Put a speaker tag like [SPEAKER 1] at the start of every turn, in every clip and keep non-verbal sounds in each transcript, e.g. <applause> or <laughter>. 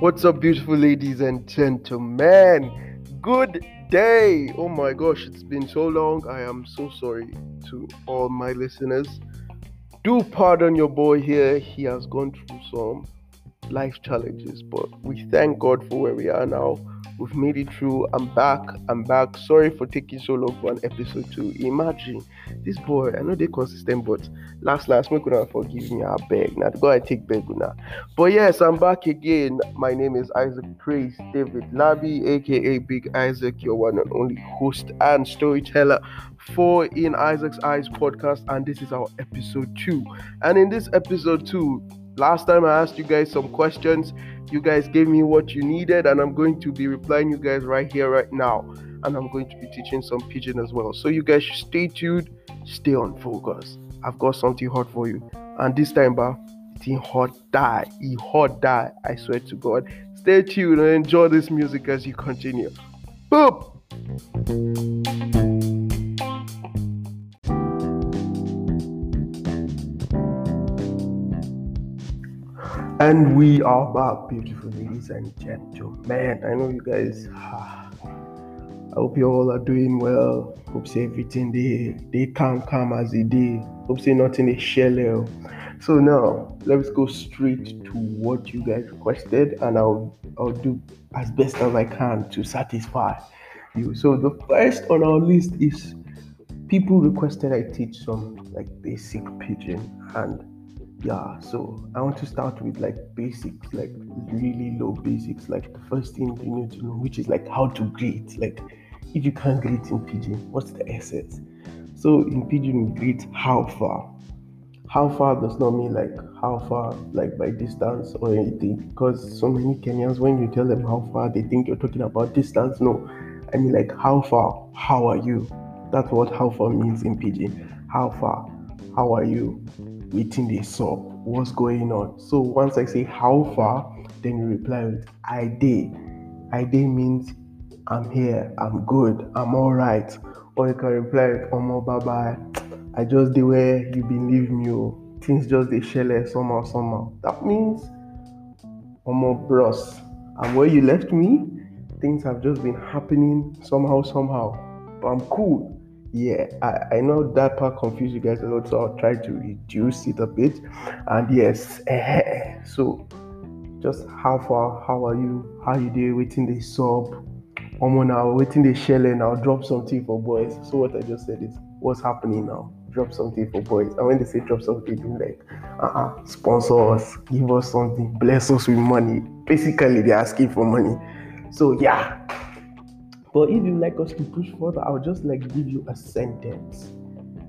[SPEAKER 1] What's up, beautiful ladies and gentlemen? Good day. Oh my gosh, it's been so long. I am so sorry to all my listeners. Do pardon your boy here. He has gone through some life challenges, but we thank God for where we are now. We've made it through. I'm back. I'm back. Sorry for taking so long for an episode two. Imagine this boy. I know they're consistent, but last last week gonna forgive me. I beg. Now go and take beg now. But yes, I'm back again. My name is Isaac Praise David Labi, aka Big Isaac, your one and only host and storyteller for In Isaac's Eyes podcast, and this is our episode two. And in this episode two, last time I asked you guys some questions you guys gave me what you needed, and I'm going to be replying you guys right here, right now. And I'm going to be teaching some pidgin as well. So you guys should stay tuned, stay on focus. I've got something hot for you. And this time, bah, it's in hot die. He hot die. I swear to God. Stay tuned and enjoy this music as you continue. Boop! And we are back, beautiful ladies and gentlemen. I know you guys. Ah, I hope you all are doing well. Hope say everything they they can come as they did. Hope say nothing is shallow. So now let's go straight to what you guys requested, and I'll I'll do as best as I can to satisfy you. So the first on our list is people requested I teach some like basic pidgin and yeah so i want to start with like basics like really low basics. Like the first thing you need to know which is like how to greet. Like if you can't greet in pidgin what's the essence so in pidgin greet how far? How far does not mean like how far like by distance or anything? Because so many kenyans when you tell them how far they think you're talking about distance. No i mean like how far how are you? That's what how far means in pidgin. How far how are you waiting the sub what's going on? So once i say how far then you reply with i did. I did means i'm here i'm good i'm all right or you can reply with omo bye bye i just did where you believe me oh. Things just they share somehow somehow. That means omo bros and where you left me things have just been happening somehow somehow. But i'm cool yeah I, I know that part confused you guys a lot so i'll try to reduce it a bit. And yes eh, so just how far how are you? How you doing? Waiting the sub omo now waiting the shelling now drop something for boys. So what i just said is what's happening now? Drop something for boys. And when they say drop something they like uh-uh sponsor us give us something bless us with money. Basically they're asking for money. So yeah but if you like us to push further, I'll just like give you a sentence.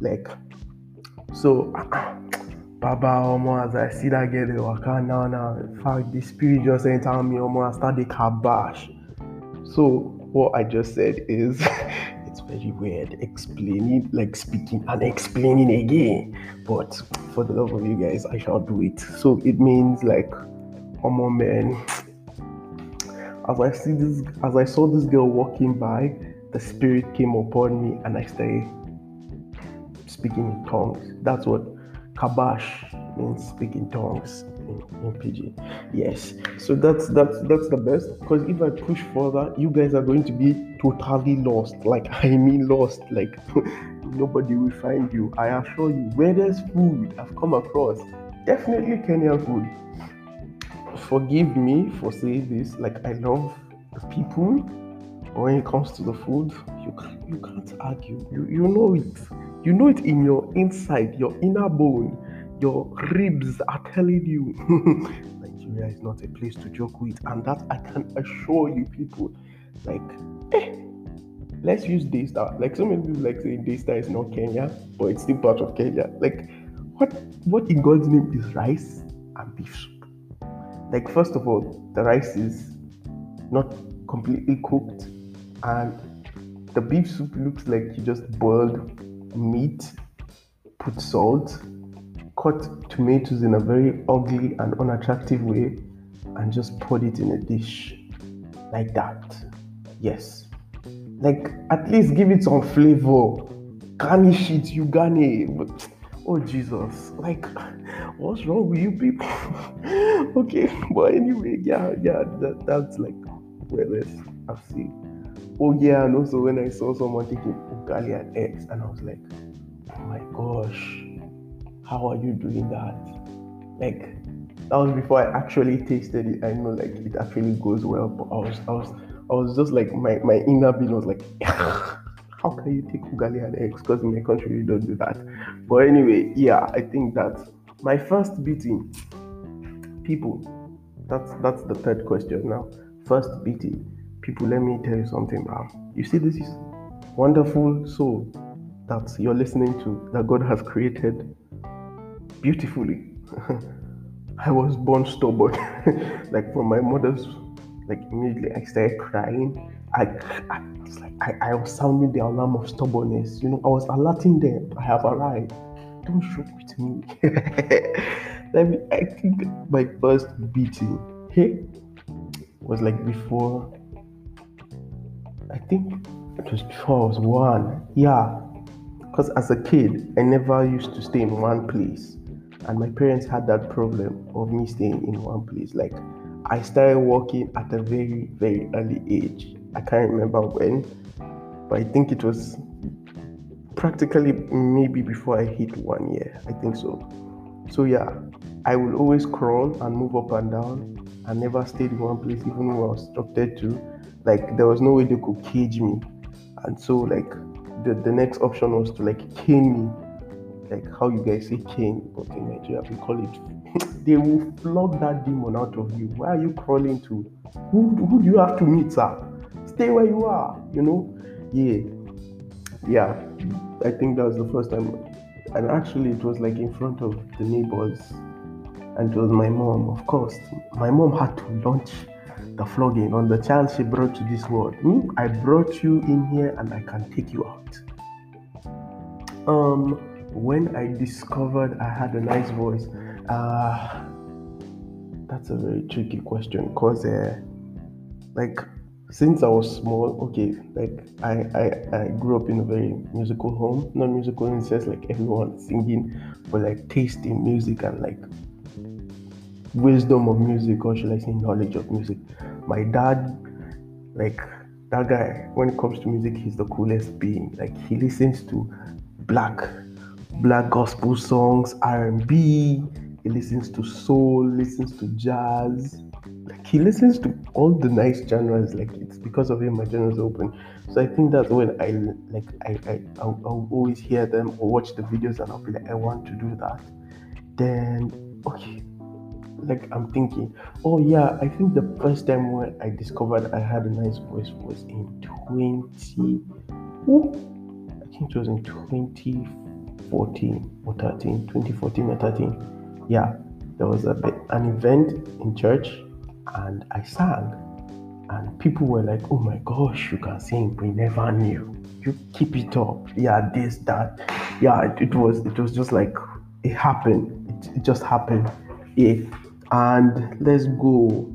[SPEAKER 1] Like, so, <clears throat> Baba, Omo, as I see that girl, they walk now, now. In fact, the spirit just enter me, Omo, I start the kabash. So, what I just said is, <laughs> it's very weird explaining, like speaking and explaining again. But for the love of you guys, I shall do it. So, it means like, Omo, man as I see this, as I saw this girl walking by, the spirit came upon me and I started speaking in tongues. That's what kabash means, speaking tongues in, in pidgin. Yes. So that's that's that's the best. Because if I push further, you guys are going to be totally lost. Like I mean lost. Like <laughs> nobody will find you. I assure you. Where there's food, I've come across definitely Kenyan food forgive me for saying this. Like I love people. When it comes to the food, you can't, you can't argue. You you know it. You know it in your inside, your inner bone. Your ribs are telling you <laughs> Nigeria is not a place to joke with, and that I can assure you, people. Like, eh, let's use Daystar. Like so many people like saying Daystar is not Kenya, but it's still part of Kenya. Like, what what in God's name is rice and beef? Like first of all the rice is not completely cooked and the beef soup looks like you just boiled meat put salt cut tomatoes in a very ugly and unattractive way and just put it in a dish like that. Yes. Like at least give it some flavor. Garnish it you garnish Oh Jesus! Like, what's wrong with you people? <laughs> okay, but anyway, yeah, yeah, that, that's like where this I've seen. Oh yeah, and also when I saw someone taking ugali and eggs, and I was like, oh my gosh, how are you doing that? Like, that was before I actually tasted it. I know like it actually goes well, but I was I was I was just like my my inner being was like. <laughs> how can you take ugali and eggs? Because in my country we don't do that. But anyway, yeah, I think that my first beating, people, that's that's the third question now. First beating, people. Let me tell you something, bro. You see, this is wonderful soul that you're listening to that God has created beautifully. <laughs> I was born stubborn, <laughs> like from my mother's. Like immediately, I started crying. I, I, was like I, I was sounding the alarm of stubbornness. You know, I was alerting them. I have arrived. Don't shoot with me. <laughs> Let me. I think my first beating, hey, was like before. I think it was before I was one. Yeah, because as a kid, I never used to stay in one place, and my parents had that problem of me staying in one place. Like, I started walking at a very, very early age. I can't remember when, but I think it was practically maybe before I hit one year. I think so. So yeah, I will always crawl and move up and down. I never stayed in one place, even when I was instructed to. Like there was no way they could cage me, and so like the, the next option was to like cane me, like how you guys say cane, but in Nigeria we call it. They will flog that demon out of you. Why are you crawling to? Who, who do you have to meet, sir? Stay where you are. You know? Yeah, yeah. I think that was the first time, and actually it was like in front of the neighbors, and it was my mom. Of course, my mom had to launch the flogging on the child she brought to this world. I brought you in here, and I can take you out. Um, when I discovered I had a nice voice, uh, that's a very tricky question because, uh, like, since I was small, okay, like I, I, I grew up in a very musical home, not musical in the sense like everyone singing, but like taste in music and like wisdom of music, or should I say knowledge of music. My dad, like that guy, when it comes to music, he's the coolest being. Like he listens to black, black gospel songs, R and B. He listens to soul, listens to jazz. Like he listens to all the nice genres like it's because of him my genres open. So i think that's when i like i, I I'll, I'll, always hear them or watch the videos and i'll be like i want to do that. Then okay like i'm thinking oh yeah i think the first time when i discovered i had a nice voice was in 20 i think it was in 2014 or 13 2014 or 13 yeah there was a an event in church and I sang. And people were like, oh my gosh, you can sing. We never knew. You keep it up. Yeah, this, that. Yeah, it, it was it was just like it happened. It, it just happened. Yeah. And let's go.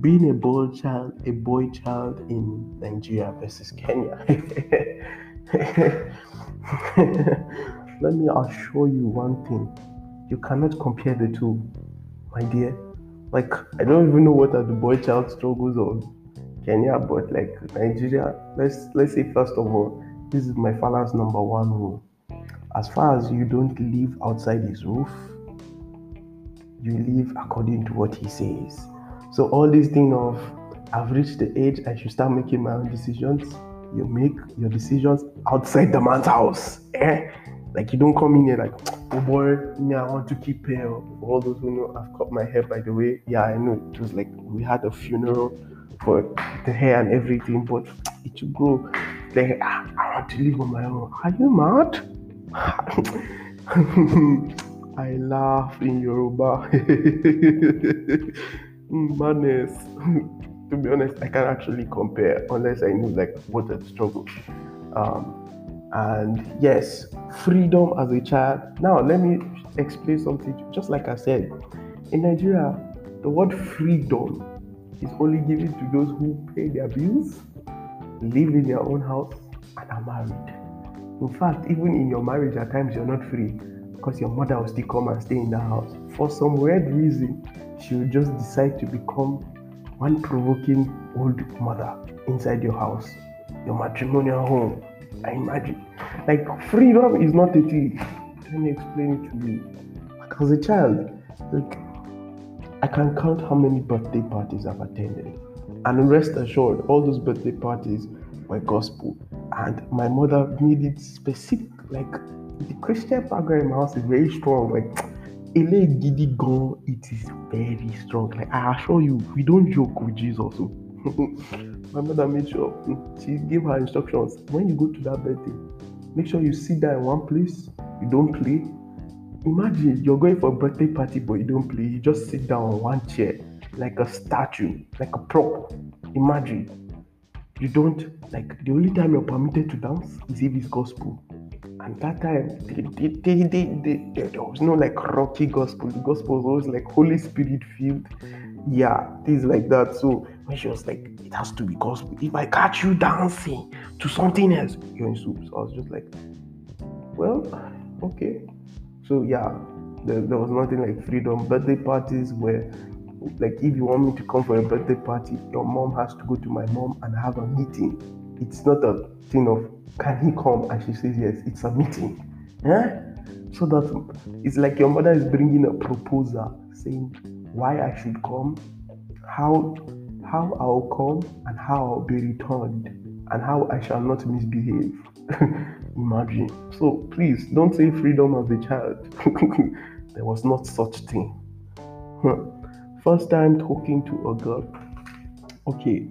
[SPEAKER 1] Being a boy child, a boy child in Nigeria versus Kenya. <laughs> Let me assure you one thing. You cannot compare the two, my dear like I don't even know what are the boy child struggles of Kenya, but like Nigeria, let's let's say first of all, this is my father's number one rule. As far as you don't live outside his roof, you live according to what he says. So all this thing of I've reached the age I should start making my own decisions. You make your decisions outside the man's house. Eh? Like you don't come in here like, oh boy, me I want to keep hair. All those who know, I've cut my hair by the way. Yeah, I know it was like we had a funeral for the hair and everything, but it should grow. Like ah, I want to live on my own. Are you mad? <laughs> I laugh in Yoruba. <laughs> Madness. <laughs> to be honest, I can't actually compare unless I know like what the struggle. Um, and yes, freedom as a child. Now, let me explain something. Just like I said, in Nigeria, the word freedom is only given to those who pay their bills, live in their own house, and are married. In fact, even in your marriage, at times you're not free. because your mother will still come and stay in the house. For some weird reason, she will just decide to become one provoking old mother inside your house, your matrimonial home. I imagine. Like freedom is not a thing. Let me explain it to you. Like as a child, like I can count how many birthday parties I've attended. And rest assured, all those birthday parties were gospel. And my mother made it specific. Like the Christian background in my house is very strong. Like ele gidi gon, it is very strong. Like I assure you, we don't joke with Jesus. Oh. My mother made sure she gave her instructions. When you go to that birthday, make sure you sit down in one place. You don't play. Imagine you're going for a birthday party, but you don't play. You just sit down on one chair like a statue, like a prop. Imagine. You don't like the only time you're permitted to dance is if it's gospel. And that time, they, they, they, there was no like rocky gospel. The gospel was always like Holy Spirit filled. Yeah, things like that. So when she was like, it has to be gospel. If I catch you dancing to something else, you're in soup. So I was just like, well, okay. So yeah, there, there was nothing like freedom. Birthday parties were like if you want me to come for a birthday party, your mom has to go to my mom and have a meeting. It's not a thing of can he come and she says yes. It's a meeting. Yeah. So that it's like your mother is bringing a proposal saying why I should come, how how I'll come, and how I'll be returned, and how I shall not misbehave. <laughs> Imagine. So please don't say freedom as a child. <laughs> there was not such thing. First time talking to a girl. Okay.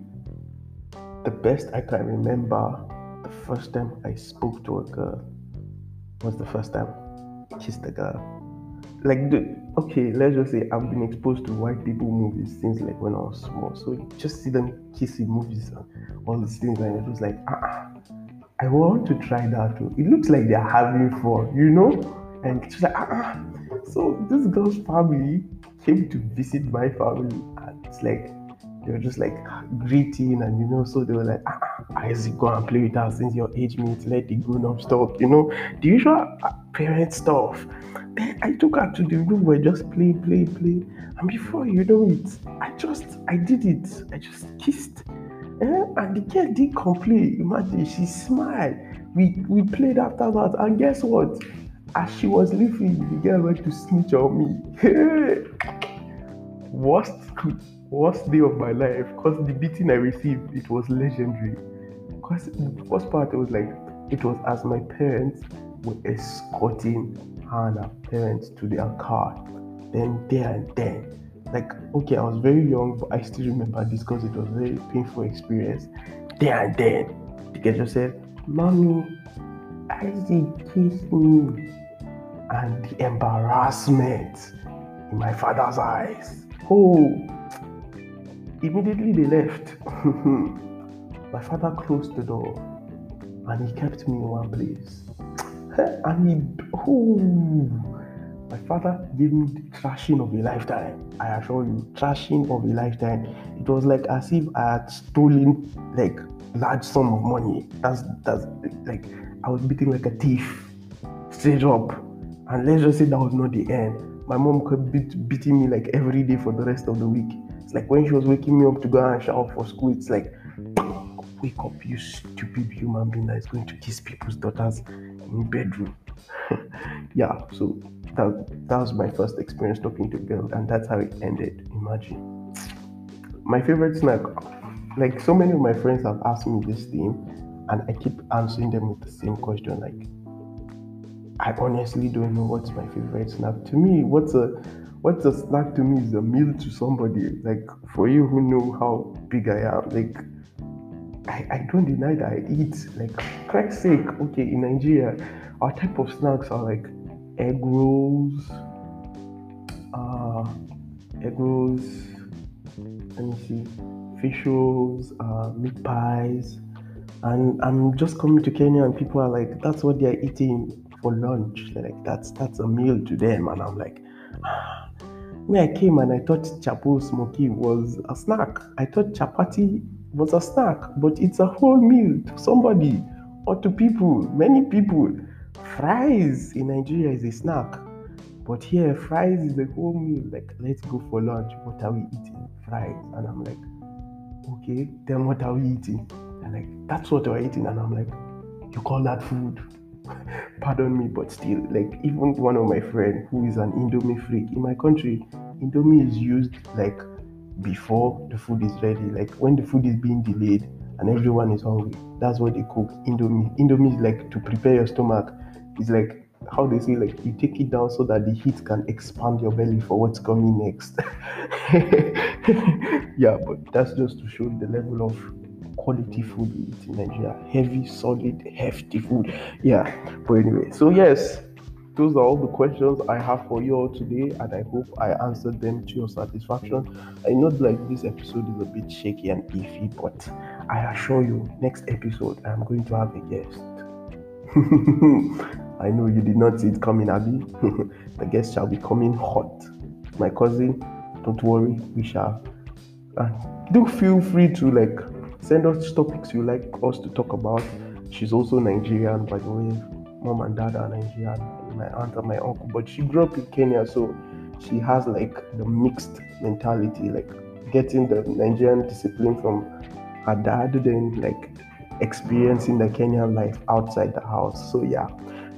[SPEAKER 1] The best I can remember, the first time I spoke to a girl was the first time I kissed a girl. Like, the, okay, let's just say I've been exposed to white people movies since like when I was small. So you just see them kissing movies and all these things, and it was like, ah, uh-uh, I want to try that too. It looks like they're having fun, you know? And she's like, ah, uh-uh. so this girl's family came to visit my family and it's like they were just like greeting and you know so they were like ah, ah Isaac go and play with us since your age mates let the grown up talk you know? The usual uh, parent stuff. Then I took her to the room where just play play play. And before you know it I just I did it. I just kissed. Eh? and the girl did complain. Imagine she smiled. We we played after that and guess what? As she was leaving, the girl went to snitch on me. <laughs> worst, worst day of my life. Cause the beating I received, it was legendary. Cause the first part, it was like, it was as my parents were escorting her and her parents to their car. Then there and then, like, okay, I was very young, but I still remember this because it was a very painful experience. There and then, the girl just said, "Mommy, Isaac kissed me and the embarrassment in my father's eyes. Oh, immediately they left. <laughs> my father closed the door and he kept me in one place. And he, oh, my father gave me the trashing of a lifetime. I assure you, trashing of a lifetime. It was like as if I had stolen like large sum of money. That's that's like I was beating like a thief, straight up. And let's just say that was not the end. My mom kept be beating me like every day for the rest of the week. It's like when she was waking me up to go and shower for school, it's like, <tsk> wake up, you stupid human being that is going to kiss people's daughters in bedroom. <laughs> yeah, so that, that was my first experience talking to a girl, and that's how it ended. Imagine. My favorite snack, like so many of my friends have asked me this thing, and I keep answering them with the same question like, I honestly don't know what's my favorite snack. To me, what's a what's a snack to me is a meal to somebody. Like for you who know how big I am, like I, I don't deny that I eat. Like Christ's sake, okay, in Nigeria, our type of snacks are like egg rolls, uh egg rolls, let me see, fish rolls, uh, meat pies. And I'm just coming to Kenya and people are like, that's what they're eating for lunch. They're like, that's that's a meal to them. And I'm like, ah. when I came and I thought chapo smoky was a snack. I thought chapati was a snack, but it's a whole meal to somebody or to people, many people. fries in Nigeria is a snack. But here, fries is a whole meal. Like, let's go for lunch. What are we eating? Fries. And I'm like, okay, then what are we eating? And like, that's what we're eating. And I'm like, you call that food? Pardon me, but still, like, even one of my friends who is an Indomie freak in my country, Indomie is used like before the food is ready, like when the food is being delayed and everyone is hungry. That's what they cook Indomie. Indomie is like to prepare your stomach. It's like how they say like you take it down so that the heat can expand your belly for what's coming next. <laughs> yeah, but that's just to show the level of quality food we eat in Nigeria. Heavy, solid, hefty food. Yeah. But anyway, so yes, those are all the questions I have for you all today, and I hope I answered them to your satisfaction. I know like this episode is a bit shaky and iffy, but I assure you, next episode I'm going to have a guest. <laughs> I know you did not see it coming, Abby. <laughs> the guest shall be coming hot. My cousin, don't worry, we shall. Uh, do feel free to like send us topics you like us to talk about. She's also Nigerian, by the way. Mom and dad are Nigerian. My aunt and my uncle, but she grew up in Kenya, so she has like the mixed mentality, like getting the Nigerian discipline from her dad, then like experiencing the Kenyan life outside the house. So yeah.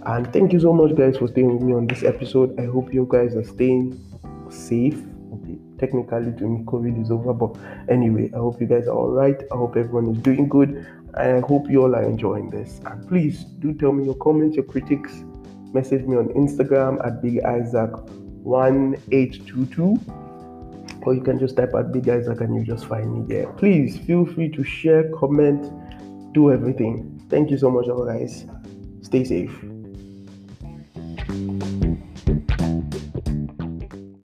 [SPEAKER 1] And thank you so much guys for staying with me on this episode. I hope you guys are staying safe. Technically to me COVID is over, but anyway, I hope you guys are alright. I hope everyone is doing good. And I hope you all are enjoying this. And please do tell me your comments, your critics. Message me on Instagram at Big Isaac 1822 or you can just type at Big Isaac and you just find me there. Please feel free to share, comment, do everything. Thank you so much, all guys. Stay safe.